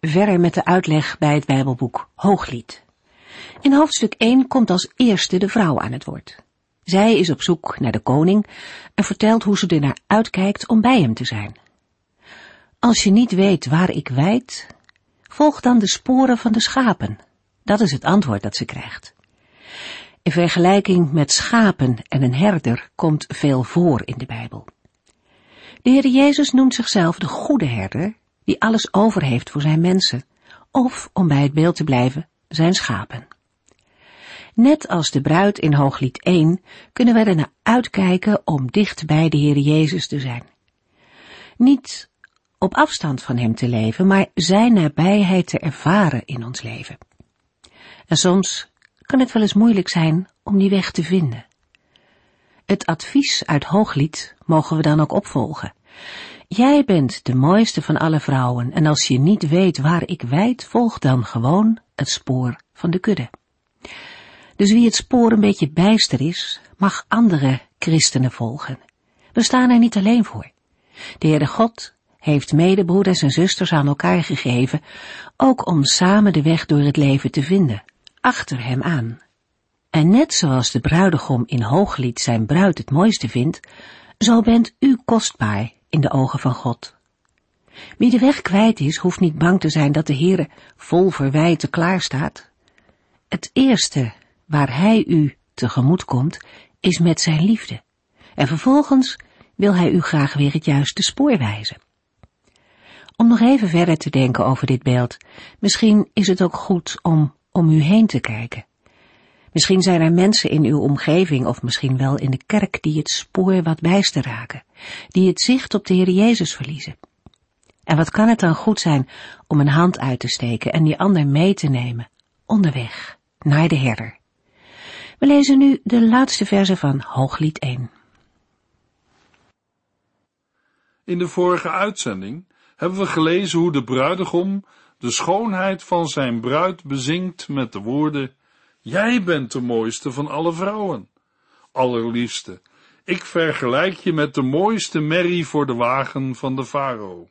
verder met de uitleg bij het Bijbelboek Hooglied. In hoofdstuk 1 komt als eerste de vrouw aan het woord. Zij is op zoek naar de koning en vertelt hoe ze er naar uitkijkt om bij hem te zijn. Als je niet weet waar ik wijd, volg dan de sporen van de schapen. Dat is het antwoord dat ze krijgt. In vergelijking met schapen en een herder komt veel voor in de Bijbel. De Heer Jezus noemt zichzelf de goede herder die alles over heeft voor zijn mensen, of, om bij het beeld te blijven, zijn schapen. Net als de bruid in Hooglied 1 kunnen wij ernaar uitkijken om dicht bij de Heer Jezus te zijn. Niet op afstand van Hem te leven, maar Zijn nabijheid te ervaren in ons leven. En soms kan het wel eens moeilijk zijn om die weg te vinden. Het advies uit Hooglied mogen we dan ook opvolgen. Jij bent de mooiste van alle vrouwen en als je niet weet waar ik wijd, volg dan gewoon het spoor van de kudde. Dus wie het spoor een beetje bijster is, mag andere christenen volgen. We staan er niet alleen voor. De Heere God heeft medebroeders en zusters aan elkaar gegeven, ook om samen de weg door het leven te vinden, achter hem aan. En net zoals de bruidegom in Hooglied zijn bruid het mooiste vindt, zo bent u kostbaar in de ogen van God. Wie de weg kwijt is, hoeft niet bang te zijn dat de Heere vol verwijten klaar staat. Het eerste waar Hij u tegemoet komt, is met zijn liefde. En vervolgens wil Hij u graag weer het juiste spoor wijzen. Om nog even verder te denken over dit beeld, misschien is het ook goed om om u heen te kijken. Misschien zijn er mensen in uw omgeving of misschien wel in de kerk die het spoor wat bijster raken, die het zicht op de Heer Jezus verliezen. En wat kan het dan goed zijn om een hand uit te steken en die ander mee te nemen, onderweg, naar de herder. We lezen nu de laatste verse van Hooglied 1. In de vorige uitzending hebben we gelezen hoe de bruidegom de schoonheid van zijn bruid bezingt met de woorden Jij bent de mooiste van alle vrouwen. Allerliefste, ik vergelijk je met de mooiste merrie voor de wagen van de farao.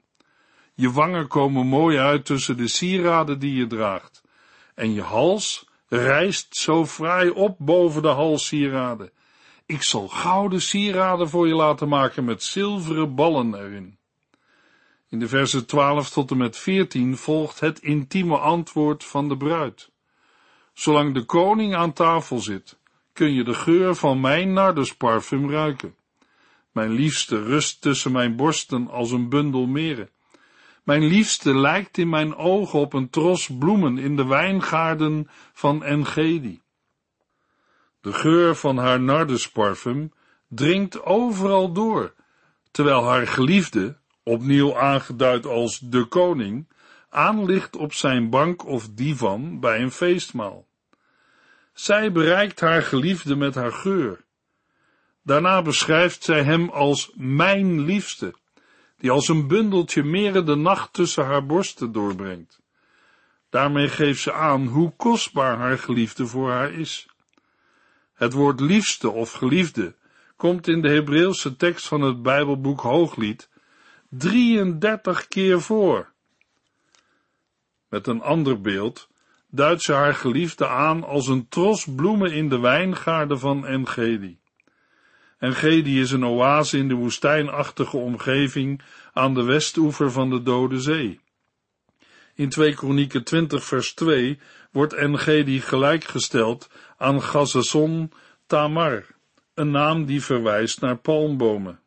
Je wangen komen mooi uit tussen de sieraden die je draagt, en je hals rijst zo fraai op boven de halssieraden. Ik zal gouden sieraden voor je laten maken met zilveren ballen erin. In de versen 12 tot en met 14 volgt het intieme antwoord van de bruid. Zolang de koning aan tafel zit, kun je de geur van mijn nardusparfum ruiken. Mijn liefste rust tussen mijn borsten als een bundel meren. Mijn liefste lijkt in mijn ogen op een tros bloemen in de wijngaarden van Engedi. De geur van haar nardusparfum dringt overal door, terwijl haar geliefde, opnieuw aangeduid als de koning, aanligt op zijn bank of divan bij een feestmaal. Zij bereikt haar geliefde met haar geur. Daarna beschrijft zij hem als mijn liefste, die als een bundeltje meren de nacht tussen haar borsten doorbrengt. Daarmee geeft ze aan hoe kostbaar haar geliefde voor haar is. Het woord liefste of geliefde komt in de Hebreeuwse tekst van het Bijbelboek Hooglied 33 keer voor. Met een ander beeld duidt ze haar geliefde aan als een tros bloemen in de wijngaarden van Engedi. Engedi is een oase in de woestijnachtige omgeving aan de westoever van de Dode Zee. In 2 Kronieken 20 vers 2 wordt Engedi gelijkgesteld aan Gazazon Tamar, een naam die verwijst naar palmbomen.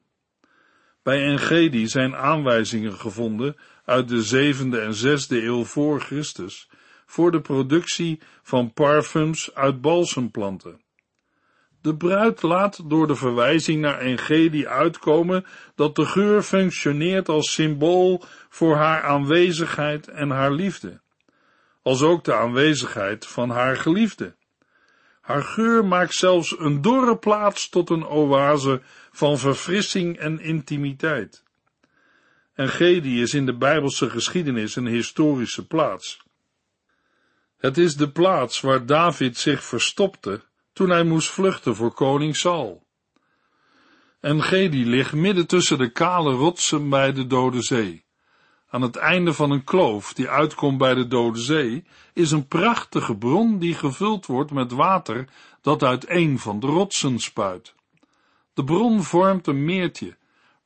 Bij Engedi zijn aanwijzingen gevonden uit de zevende en zesde eeuw voor Christus voor de productie van parfums uit balsemplanten. De bruid laat door de verwijzing naar Engedi uitkomen dat de geur functioneert als symbool voor haar aanwezigheid en haar liefde. als ook de aanwezigheid van haar geliefde. Haar geur maakt zelfs een dorre plaats tot een oase van verfrissing en intimiteit. En Gedi is in de Bijbelse geschiedenis een historische plaats. Het is de plaats waar David zich verstopte toen hij moest vluchten voor koning Saul. En Gedi ligt midden tussen de kale rotsen bij de Dode Zee. Aan het einde van een kloof die uitkomt bij de Dode Zee is een prachtige bron die gevuld wordt met water dat uit een van de rotsen spuit. De bron vormt een meertje,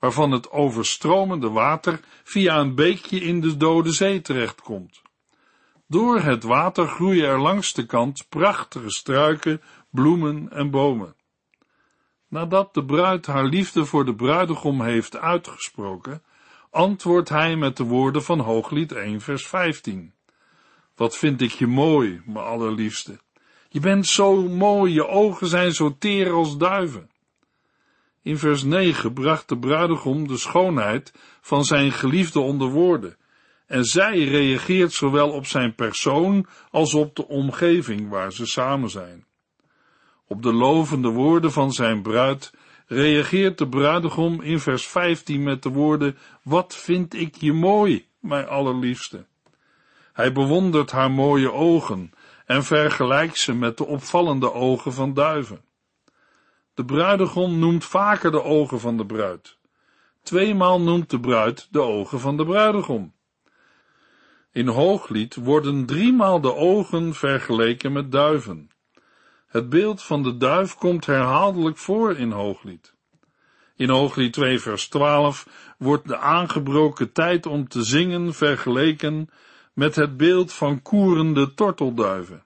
waarvan het overstromende water via een beekje in de Dode Zee terechtkomt. Door het water groeien er langs de kant prachtige struiken, bloemen en bomen. Nadat de bruid haar liefde voor de bruidegom heeft uitgesproken, antwoordt hij met de woorden van Hooglied 1 vers 15. Wat vind ik je mooi, mijn allerliefste. Je bent zo mooi, je ogen zijn zo teer als duiven. In vers 9 bracht de bruidegom de schoonheid van zijn geliefde onder woorden, en zij reageert zowel op zijn persoon als op de omgeving waar ze samen zijn. Op de lovende woorden van zijn bruid reageert de bruidegom in vers 15 met de woorden, wat vind ik je mooi, mijn allerliefste. Hij bewondert haar mooie ogen en vergelijkt ze met de opvallende ogen van duiven. De bruidegom noemt vaker de ogen van de bruid. Tweemaal noemt de bruid de ogen van de bruidegom. In Hooglied worden driemaal de ogen vergeleken met duiven. Het beeld van de duif komt herhaaldelijk voor in Hooglied. In Hooglied 2 vers 12 wordt de aangebroken tijd om te zingen vergeleken met het beeld van koerende tortelduiven.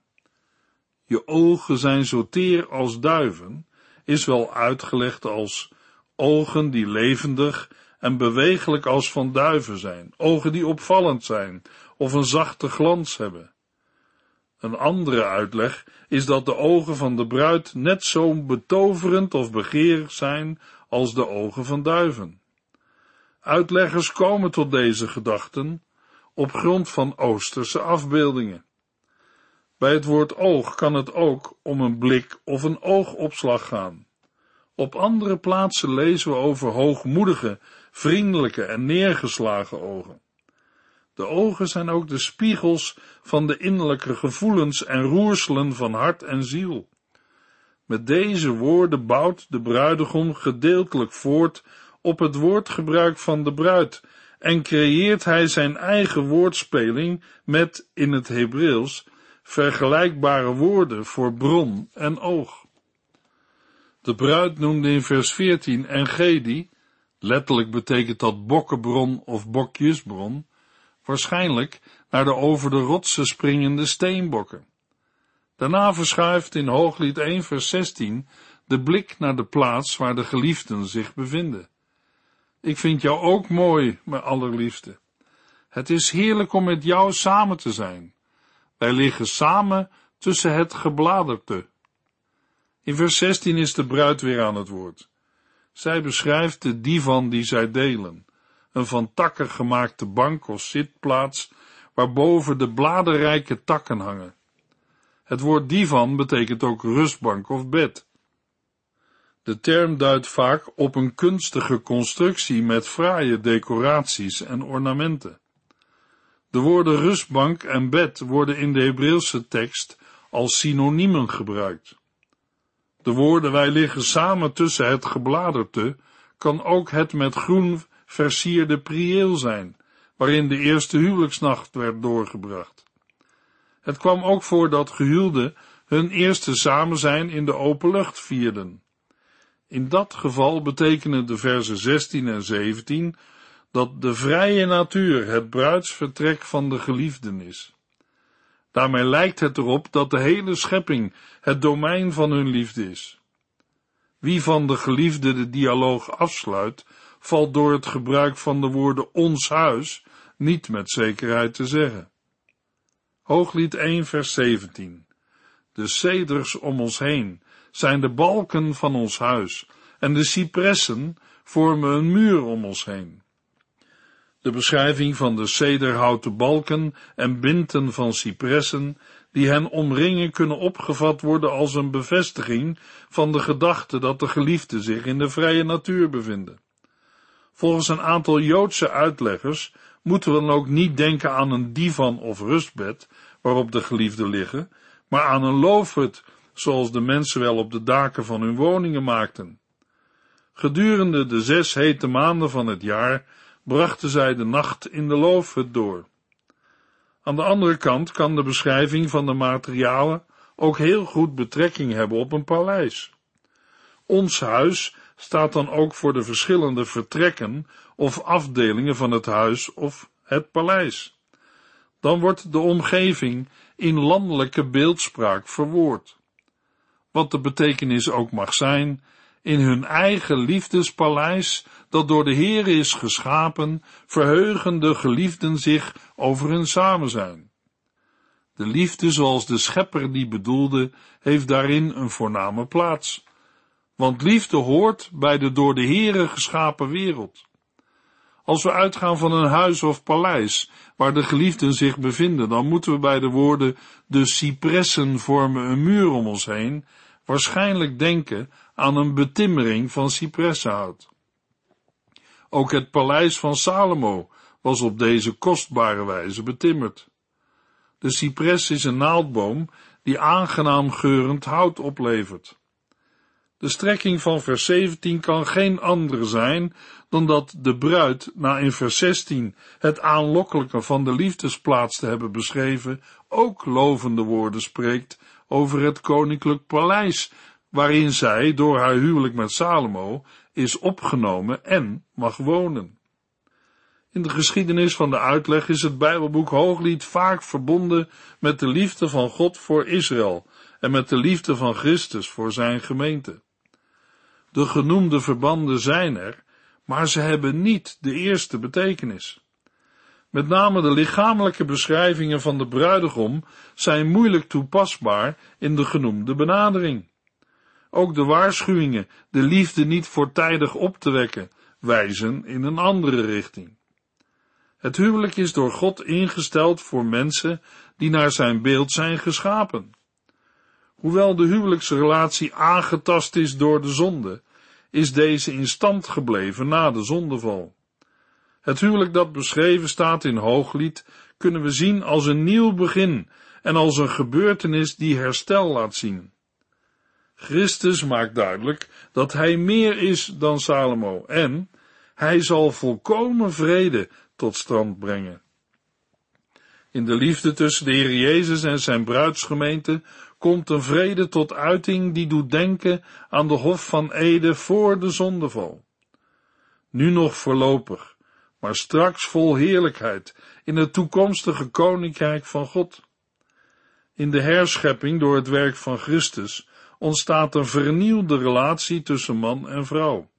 Je ogen zijn zo teer als duiven, is wel uitgelegd als ogen die levendig en bewegelijk als van duiven zijn, ogen die opvallend zijn of een zachte glans hebben. Een andere uitleg is dat de ogen van de bruid net zo betoverend of begeerig zijn als de ogen van duiven. Uitleggers komen tot deze gedachten op grond van Oosterse afbeeldingen. Bij het woord oog kan het ook om een blik of een oogopslag gaan. Op andere plaatsen lezen we over hoogmoedige, vriendelijke en neergeslagen ogen. De ogen zijn ook de spiegels van de innerlijke gevoelens en roerselen van hart en ziel. Met deze woorden bouwt de bruidegom gedeeltelijk voort op het woordgebruik van de bruid en creëert hij zijn eigen woordspeling met, in het Hebreeuws, vergelijkbare woorden voor bron en oog. De bruid noemde in vers 14 Engedi, letterlijk betekent dat bokkenbron of bokjesbron, waarschijnlijk naar de over de rotsen springende steenbokken. Daarna verschuift in Hooglied 1 vers 16 de blik naar de plaats waar de geliefden zich bevinden. Ik vind jou ook mooi, mijn allerliefste. Het is heerlijk om met jou samen te zijn. Wij liggen samen tussen het gebladerte. In vers 16 is de bruid weer aan het woord. Zij beschrijft de divan die zij delen, een van takken gemaakte bank of zitplaats, waarboven de bladerrijke takken hangen. Het woord divan betekent ook rustbank of bed. De term duidt vaak op een kunstige constructie met fraaie decoraties en ornamenten. De woorden rustbank en bed worden in de Hebreeuwse tekst als synoniemen gebruikt. De woorden wij liggen samen tussen het gebladerte kan ook het met groen versierde prieel zijn, waarin de eerste huwelijksnacht werd doorgebracht. Het kwam ook voor dat gehuwden hun eerste samenzijn in de open lucht vierden. In dat geval betekenen de versen 16 en 17 dat de vrije natuur het bruidsvertrek van de geliefden is. Daarmee lijkt het erop dat de hele schepping het domein van hun liefde is. Wie van de geliefden de dialoog afsluit, valt door het gebruik van de woorden ons huis niet met zekerheid te zeggen. Hooglied 1 vers 17 De ceders om ons heen zijn de balken van ons huis en de cipressen vormen een muur om ons heen. De beschrijving van de cederhouten balken en binten van cipressen die hen omringen kunnen opgevat worden als een bevestiging van de gedachte dat de geliefden zich in de vrije natuur bevinden. Volgens een aantal Joodse uitleggers moeten we dan ook niet denken aan een divan of rustbed waarop de geliefden liggen, maar aan een loofhut, zoals de mensen wel op de daken van hun woningen maakten. Gedurende de zes hete maanden van het jaar brachten zij de nacht in de loofhut door. Aan de andere kant kan de beschrijving van de materialen ook heel goed betrekking hebben op een paleis. Ons huis staat dan ook voor de verschillende vertrekken of afdelingen van het huis of het paleis. Dan wordt de omgeving in landelijke beeldspraak verwoord. Wat de betekenis ook mag zijn, in hun eigen liefdespaleis, dat door de Heer is geschapen, verheugen de geliefden zich over hun samenzijn. De liefde zoals de schepper die bedoelde, heeft daarin een voorname plaats. Want liefde hoort bij de door de Heere geschapen wereld. Als we uitgaan van een huis of paleis waar de geliefden zich bevinden, dan moeten we bij de woorden de cipressen vormen een muur om ons heen, waarschijnlijk denken aan een betimmering van cipressenhout. Ook het paleis van Salomo was op deze kostbare wijze betimmerd. De cipres is een naaldboom die aangenaam geurend hout oplevert. De strekking van vers 17 kan geen andere zijn dan dat de bruid, na in vers 16 het aanlokkelijke van de liefdesplaats te hebben beschreven, ook lovende woorden spreekt over het koninklijk paleis, waarin zij door haar huwelijk met Salomo is opgenomen en mag wonen. In de geschiedenis van de uitleg is het Bijbelboek Hooglied vaak verbonden met de liefde van God voor Israël en met de liefde van Christus voor zijn gemeente. De genoemde verbanden zijn er, maar ze hebben niet de eerste betekenis. Met name de lichamelijke beschrijvingen van de bruidegom zijn moeilijk toepasbaar in de genoemde benadering. Ook de waarschuwingen de liefde niet voortijdig op te wekken, wijzen in een andere richting. Het huwelijk is door God ingesteld voor mensen die naar zijn beeld zijn geschapen. Hoewel de huwelijksrelatie aangetast is door de zonde, is deze in stand gebleven na de zondeval. Het huwelijk dat beschreven staat in Hooglied kunnen we zien als een nieuw begin en als een gebeurtenis die herstel laat zien. Christus maakt duidelijk dat hij meer is dan Salomo en hij zal volkomen vrede tot stand brengen. In de liefde tussen de Heer Jezus en zijn bruidsgemeente komt een vrede tot uiting die doet denken aan de Hof van Ede voor de zondeval. Nu nog voorlopig, maar straks vol heerlijkheid in het toekomstige koninkrijk van God. In de herschepping door het werk van Christus ontstaat een vernieuwde relatie tussen man en vrouw.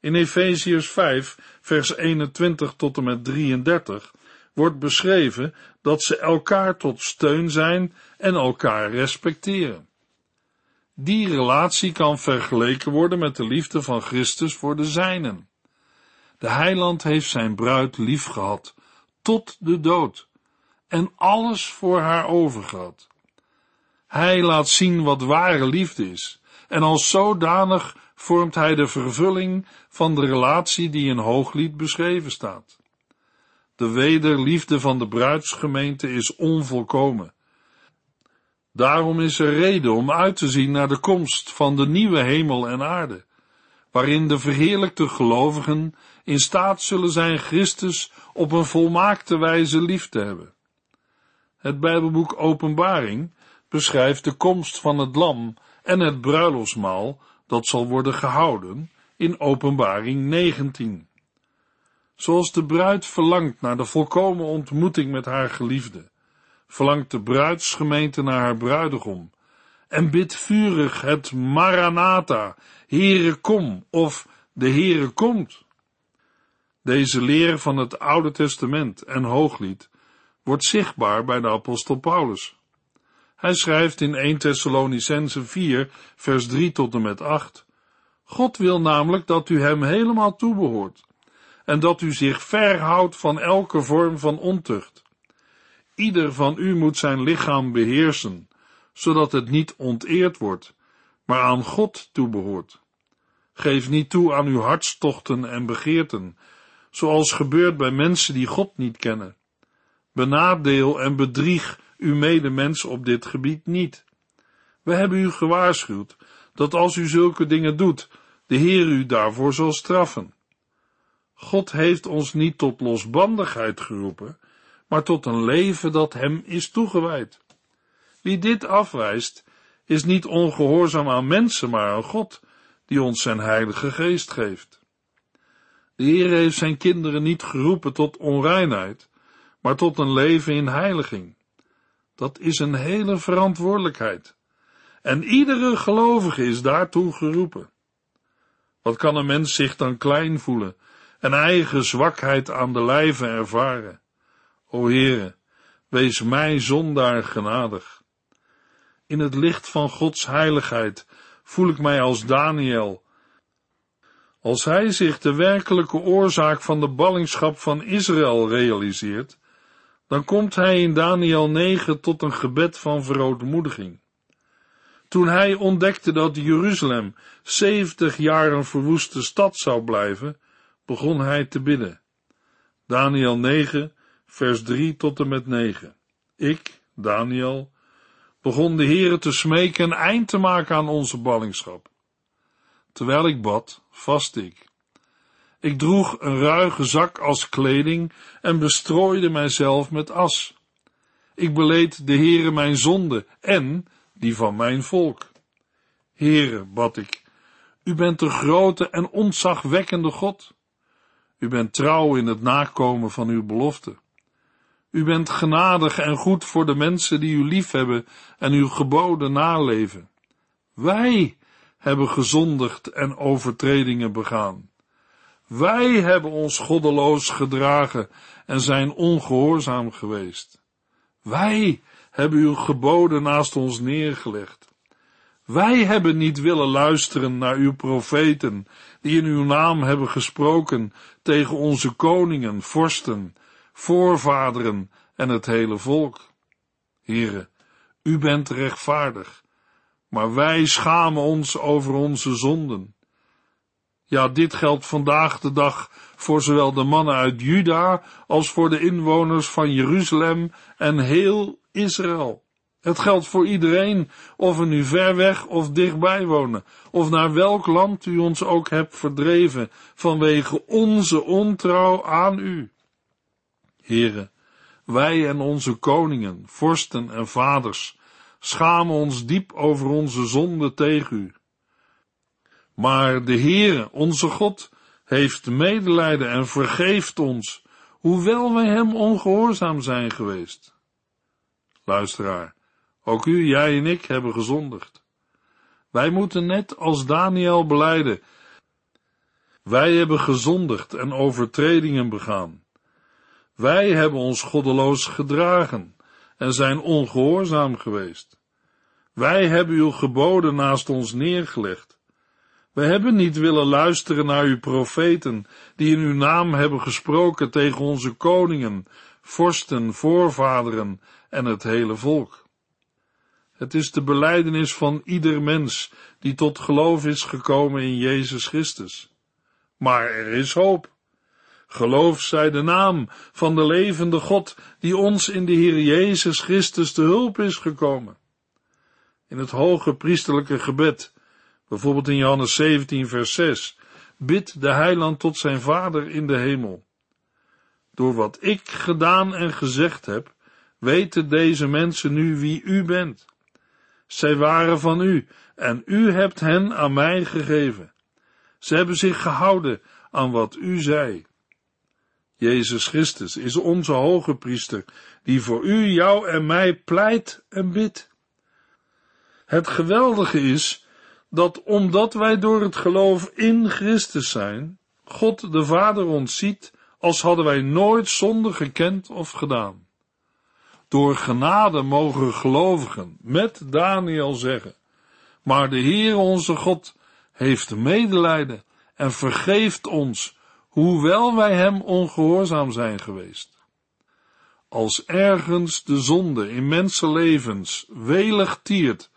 In Efeziërs 5, vers 21 tot en met 33 wordt beschreven dat ze elkaar tot steun zijn en elkaar respecteren. Die relatie kan vergeleken worden met de liefde van Christus voor de zijnen. De heiland heeft zijn bruid lief gehad, tot de dood, en alles voor haar overgehad. Hij laat zien wat ware liefde is, en als zodanig vormt hij de vervulling van de relatie die in Hooglied beschreven staat. De wederliefde van de bruidsgemeente is onvolkomen. Daarom is er reden om uit te zien naar de komst van de nieuwe hemel en aarde, waarin de verheerlijkte gelovigen in staat zullen zijn Christus op een volmaakte wijze lief te hebben. Het Bijbelboek Openbaring beschrijft de komst van het lam en het bruiloftsmaal dat zal worden gehouden in Openbaring 19. Zoals de bruid verlangt naar de volkomen ontmoeting met haar geliefde, verlangt de bruidsgemeente naar haar bruidegom en bidt vurig het Maranatha, Heere kom, of de Heere komt. Deze leer van het Oude Testament en Hooglied wordt zichtbaar bij de apostel Paulus. Hij schrijft in 1 Thessalonicense 4, vers 3 tot en met 8, God wil namelijk dat u hem helemaal toebehoort en dat u zich verhoudt van elke vorm van ontucht. Ieder van u moet zijn lichaam beheersen, zodat het niet onteerd wordt, maar aan God toebehoort. Geef niet toe aan uw hartstochten en begeerten, zoals gebeurt bij mensen die God niet kennen. Benadeel en bedrieg uw medemens op dit gebied niet. We hebben u gewaarschuwd dat als u zulke dingen doet, de Heer u daarvoor zal straffen. God heeft ons niet tot losbandigheid geroepen, maar tot een leven dat hem is toegewijd. Wie dit afwijst, is niet ongehoorzaam aan mensen, maar aan God, die ons zijn heilige geest geeft. De Heer heeft zijn kinderen niet geroepen tot onreinheid, maar tot een leven in heiliging. Dat is een hele verantwoordelijkheid. En iedere gelovige is daartoe geroepen. Wat kan een mens zich dan klein voelen en eigen zwakheid aan de lijve ervaren? O Heere, wees mij zondaar genadig. In het licht van Gods heiligheid voel ik mij als Daniel. Als hij zich de werkelijke oorzaak van de ballingschap van Israël realiseert, dan komt hij in Daniel 9 tot een gebed van verootmoediging. Toen hij ontdekte dat Jeruzalem zeventig jaar een verwoeste stad zou blijven, begon hij te bidden. Daniel 9, vers 3 tot en met 9. Ik, Daniel, begon de Heere te smeken een eind te maken aan onze ballingschap. Terwijl ik bad, vast ik. Ik droeg een ruige zak als kleding en bestrooide mijzelf met as. Ik beleed de Heere mijn zonde en die van mijn volk. Heere, bad ik, u bent de grote en ontzagwekkende God. U bent trouw in het nakomen van uw belofte. U bent genadig en goed voor de mensen die u liefhebben en uw geboden naleven. Wij hebben gezondigd en overtredingen begaan. Wij hebben ons goddeloos gedragen en zijn ongehoorzaam geweest. Wij hebben uw geboden naast ons neergelegd. Wij hebben niet willen luisteren naar uw profeten, die in uw naam hebben gesproken tegen onze koningen, vorsten, voorvaderen en het hele volk. Heren, u bent rechtvaardig, maar wij schamen ons over onze zonden. Ja, dit geldt vandaag de dag voor zowel de mannen uit Juda als voor de inwoners van Jeruzalem en heel Israël. Het geldt voor iedereen, of we nu ver weg of dichtbij wonen, of naar welk land u ons ook hebt verdreven vanwege onze ontrouw aan u. Heren, wij en onze koningen, vorsten en vaders schamen ons diep over onze zonde tegen u. Maar de Heere, onze God, heeft medelijden en vergeeft ons, hoewel wij hem ongehoorzaam zijn geweest. Luisteraar, ook u, jij en ik hebben gezondigd. Wij moeten net als Daniel beleiden. Wij hebben gezondigd en overtredingen begaan. Wij hebben ons goddeloos gedragen en zijn ongehoorzaam geweest. Wij hebben uw geboden naast ons neergelegd. We hebben niet willen luisteren naar uw profeten, die in uw naam hebben gesproken tegen onze koningen, vorsten, voorvaderen en het hele volk. Het is de beleidenis van ieder mens die tot geloof is gekomen in Jezus Christus. Maar er is hoop. Geloof zij de naam van de levende God die ons in de Heer Jezus Christus te hulp is gekomen. In het hoge priesterlijke gebed, bijvoorbeeld in Johannes 17 vers 6, bidt de heiland tot zijn Vader in de hemel. Door wat ik gedaan en gezegd heb, weten deze mensen nu wie u bent. Zij waren van u en u hebt hen aan mij gegeven. Ze hebben zich gehouden aan wat u zei. Jezus Christus is onze hoge priester, die voor u, jou en mij pleit en bidt. Het geweldige is dat omdat wij door het geloof in Christus zijn, God de Vader ons ziet als hadden wij nooit zonde gekend of gedaan. Door genade mogen gelovigen met Daniel zeggen, maar de Heer onze God heeft medelijden en vergeeft ons, hoewel wij hem ongehoorzaam zijn geweest. Als ergens de zonde in mensenlevens welig tiert,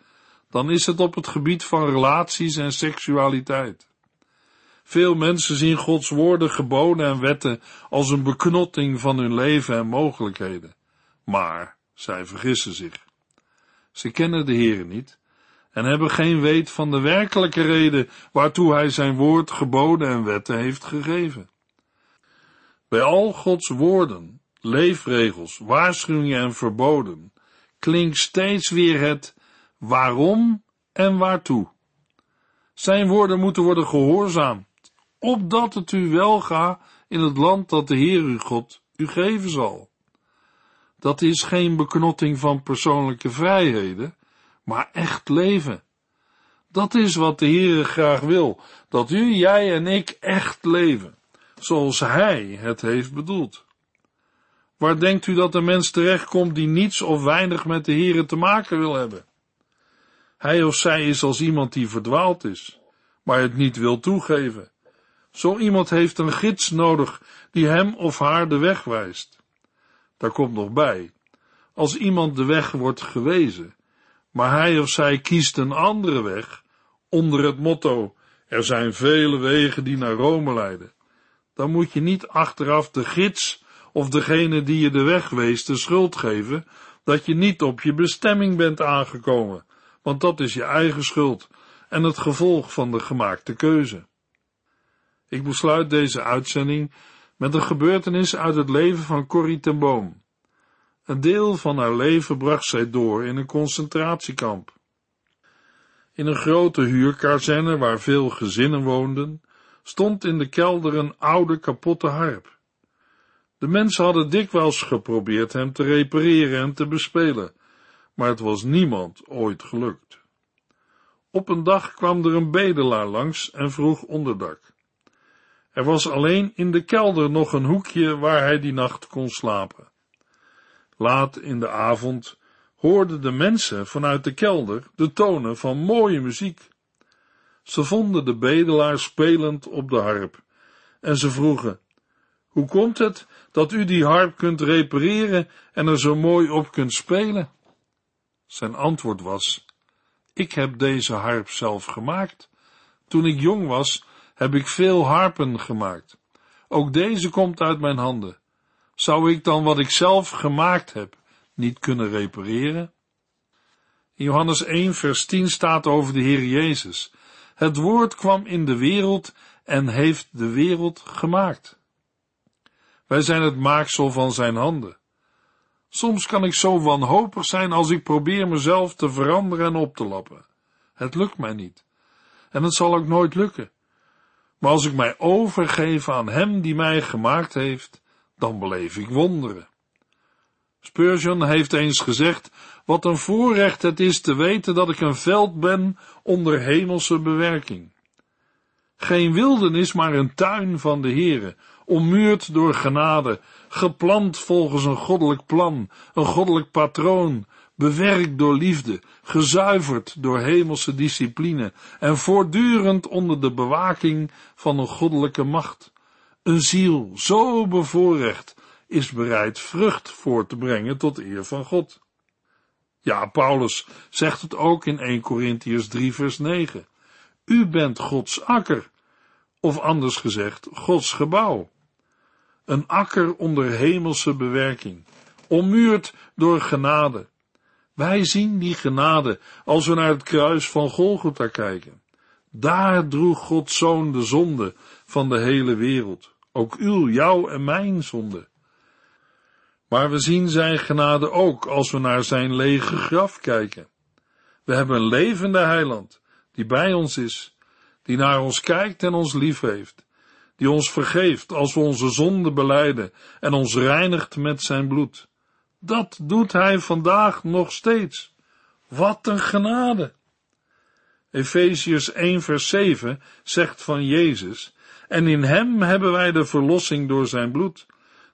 dan is het op het gebied van relaties en seksualiteit. Veel mensen zien Gods woorden, geboden en wetten als een beknotting van hun leven en mogelijkheden. Maar zij vergissen zich. Ze kennen de Heer niet en hebben geen weet van de werkelijke reden waartoe Hij zijn woord, geboden en wetten heeft gegeven. Bij al Gods woorden, leefregels, waarschuwingen en verboden klinkt steeds weer het waarom en waartoe. Zijn woorden moeten worden gehoorzaamd, opdat het u welga in het land dat de Heer uw God u geven zal. Dat is geen beknotting van persoonlijke vrijheden, maar echt leven. Dat is wat de Heere graag wil, dat u, jij en ik echt leven, zoals Hij het heeft bedoeld. Waar denkt u dat de mens terechtkomt die niets of weinig met de Heere te maken wil hebben? Hij of zij is als iemand die verdwaald is, maar het niet wil toegeven. Zo iemand heeft een gids nodig die hem of haar de weg wijst. Daar komt nog bij, als iemand de weg wordt gewezen, maar hij of zij kiest een andere weg, onder het motto, er zijn vele wegen die naar Rome leiden, dan moet je niet achteraf de gids of degene die je de weg wees de schuld geven dat je niet op je bestemming bent aangekomen, want dat is je eigen schuld en het gevolg van de gemaakte keuze. Ik besluit deze uitzending met een gebeurtenis uit het leven van Corrie ten Boom. Een deel van haar leven bracht zij door in een concentratiekamp. In een grote huurkazerne waar veel gezinnen woonden, stond in de kelder een oude kapotte harp. De mensen hadden dikwijls geprobeerd hem te repareren en te bespelen, maar het was niemand ooit gelukt. Op een dag kwam er een bedelaar langs en vroeg onderdak. Er was alleen in de kelder nog een hoekje waar hij die nacht kon slapen. Laat in de avond hoorden de mensen vanuit de kelder de tonen van mooie muziek. Ze vonden de bedelaar spelend op de harp en ze vroegen, hoe komt het dat u die harp kunt repareren en er zo mooi op kunt spelen? Zijn antwoord was, ik heb deze harp zelf gemaakt. Toen ik jong was, heb ik veel harpen gemaakt. Ook deze komt uit mijn handen. Zou ik dan wat ik zelf gemaakt heb niet kunnen repareren? In Johannes 1 vers 10 staat over de Heer Jezus. Het woord kwam in de wereld en heeft de wereld gemaakt. Wij zijn het maaksel van zijn handen. Soms kan ik zo wanhopig zijn als ik probeer mezelf te veranderen en op te lappen. Het lukt mij niet. En het zal ook nooit lukken. Maar als ik mij overgeef aan Hem die mij gemaakt heeft, dan beleef ik wonderen. Spurgeon heeft eens gezegd, wat een voorrecht het is te weten dat ik een veld ben onder hemelse bewerking. Geen wildernis, maar een tuin van de Heere, ommuurd door genade, geplant volgens een goddelijk plan, een goddelijk patroon, bewerkt door liefde, gezuiverd door hemelse discipline en voortdurend onder de bewaking van een goddelijke macht. Een ziel zo bevoorrecht is bereid vrucht voor te brengen tot eer van God. Ja, Paulus zegt het ook in 1 Corinthians 3 vers 9. U bent Gods akker, of anders gezegd, Gods gebouw. Een akker onder hemelse bewerking, ommuurd door genade, wij zien die genade als we naar het kruis van Golgotha kijken. Daar droeg Gods Zoon de zonde van de hele wereld, ook uw, jouw en mijn zonde. Maar we zien zijn genade ook als we naar zijn lege graf kijken. We hebben een levende heiland, die bij ons is, die naar ons kijkt en ons lief heeft, die ons vergeeft als we onze zonde beleiden en ons reinigt met zijn bloed. Dat doet hij vandaag nog steeds. Wat een genade! Efeziërs 1 vers 7 zegt van Jezus, en in hem hebben wij de verlossing door zijn bloed,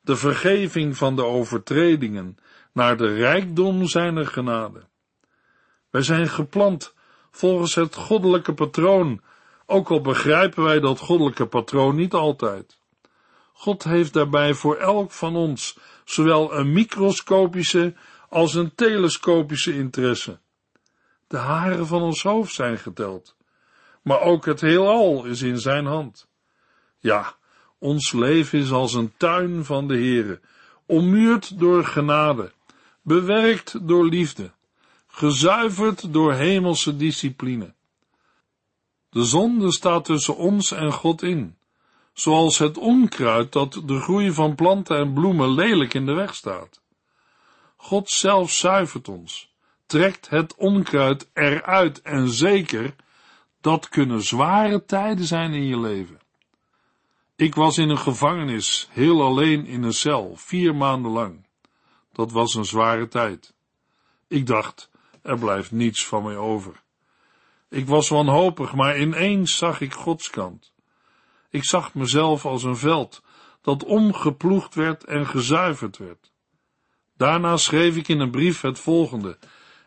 de vergeving van de overtredingen, naar de rijkdom zijner genade. Wij zijn geplant volgens het goddelijke patroon, ook al begrijpen wij dat goddelijke patroon niet altijd. God heeft daarbij voor elk van ons zowel een microscopische als een telescopische interesse. De haren van ons hoofd zijn geteld, maar ook het heelal is in zijn hand. Ja, ons leven is als een tuin van de Heere, ommuurd door genade, bewerkt door liefde, gezuiverd door hemelse discipline. De zonde staat tussen ons en God in, zoals het onkruid dat de groei van planten en bloemen lelijk in de weg staat. God zelf zuivert ons, trekt het onkruid eruit en zeker, dat kunnen zware tijden zijn in je leven. Ik was in een gevangenis, heel alleen in een cel, vier maanden lang. Dat was een zware tijd. Ik dacht, er blijft niets van mij over. Ik was wanhopig, maar ineens zag ik Gods kant. Ik zag mezelf als een veld dat omgeploegd werd en gezuiverd werd. Daarna schreef ik in een brief het volgende.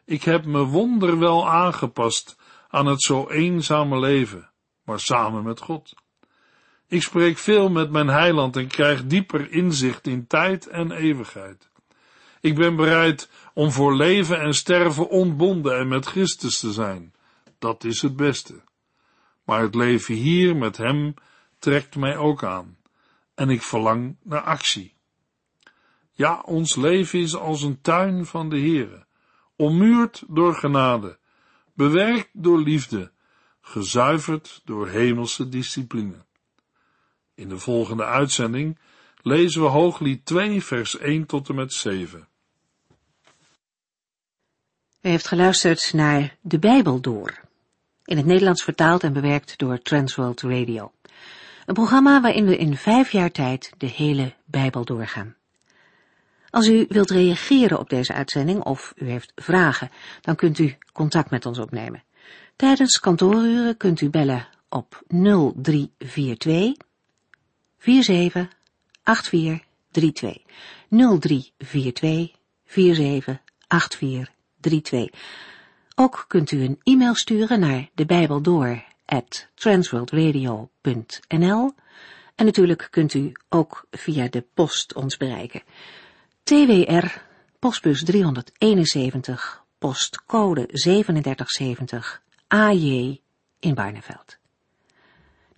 Ik heb me wonderwel aangepast aan het zo eenzame leven, maar samen met God. Ik spreek veel met mijn heiland en krijg dieper inzicht in tijd en eeuwigheid. Ik ben bereid om voor leven en sterven ontbonden en met Christus te zijn. Dat is het beste. Maar het leven hier met Hem trekt mij ook aan. En ik verlang naar actie. Ja, ons leven is als een tuin van de Heere, ommuurd door genade, bewerkt door liefde, gezuiverd door hemelse discipline. In de volgende uitzending lezen we Hooglied 2, vers 1 tot en met 7. U heeft geluisterd naar De Bijbel Door, in het Nederlands vertaald en bewerkt door Transworld Radio. Een programma waarin we in vijf jaar tijd de hele Bijbel doorgaan. Als u wilt reageren op deze uitzending of u heeft vragen, dan kunt u contact met ons opnemen. Tijdens kantooruren kunt u bellen op 0342 478432 0342 478432. Ook kunt u een e-mail sturen naar de Bijbel door en natuurlijk kunt u ook via de post ons bereiken. TWR, postbus 371, postcode 3770, AJ in Barneveld.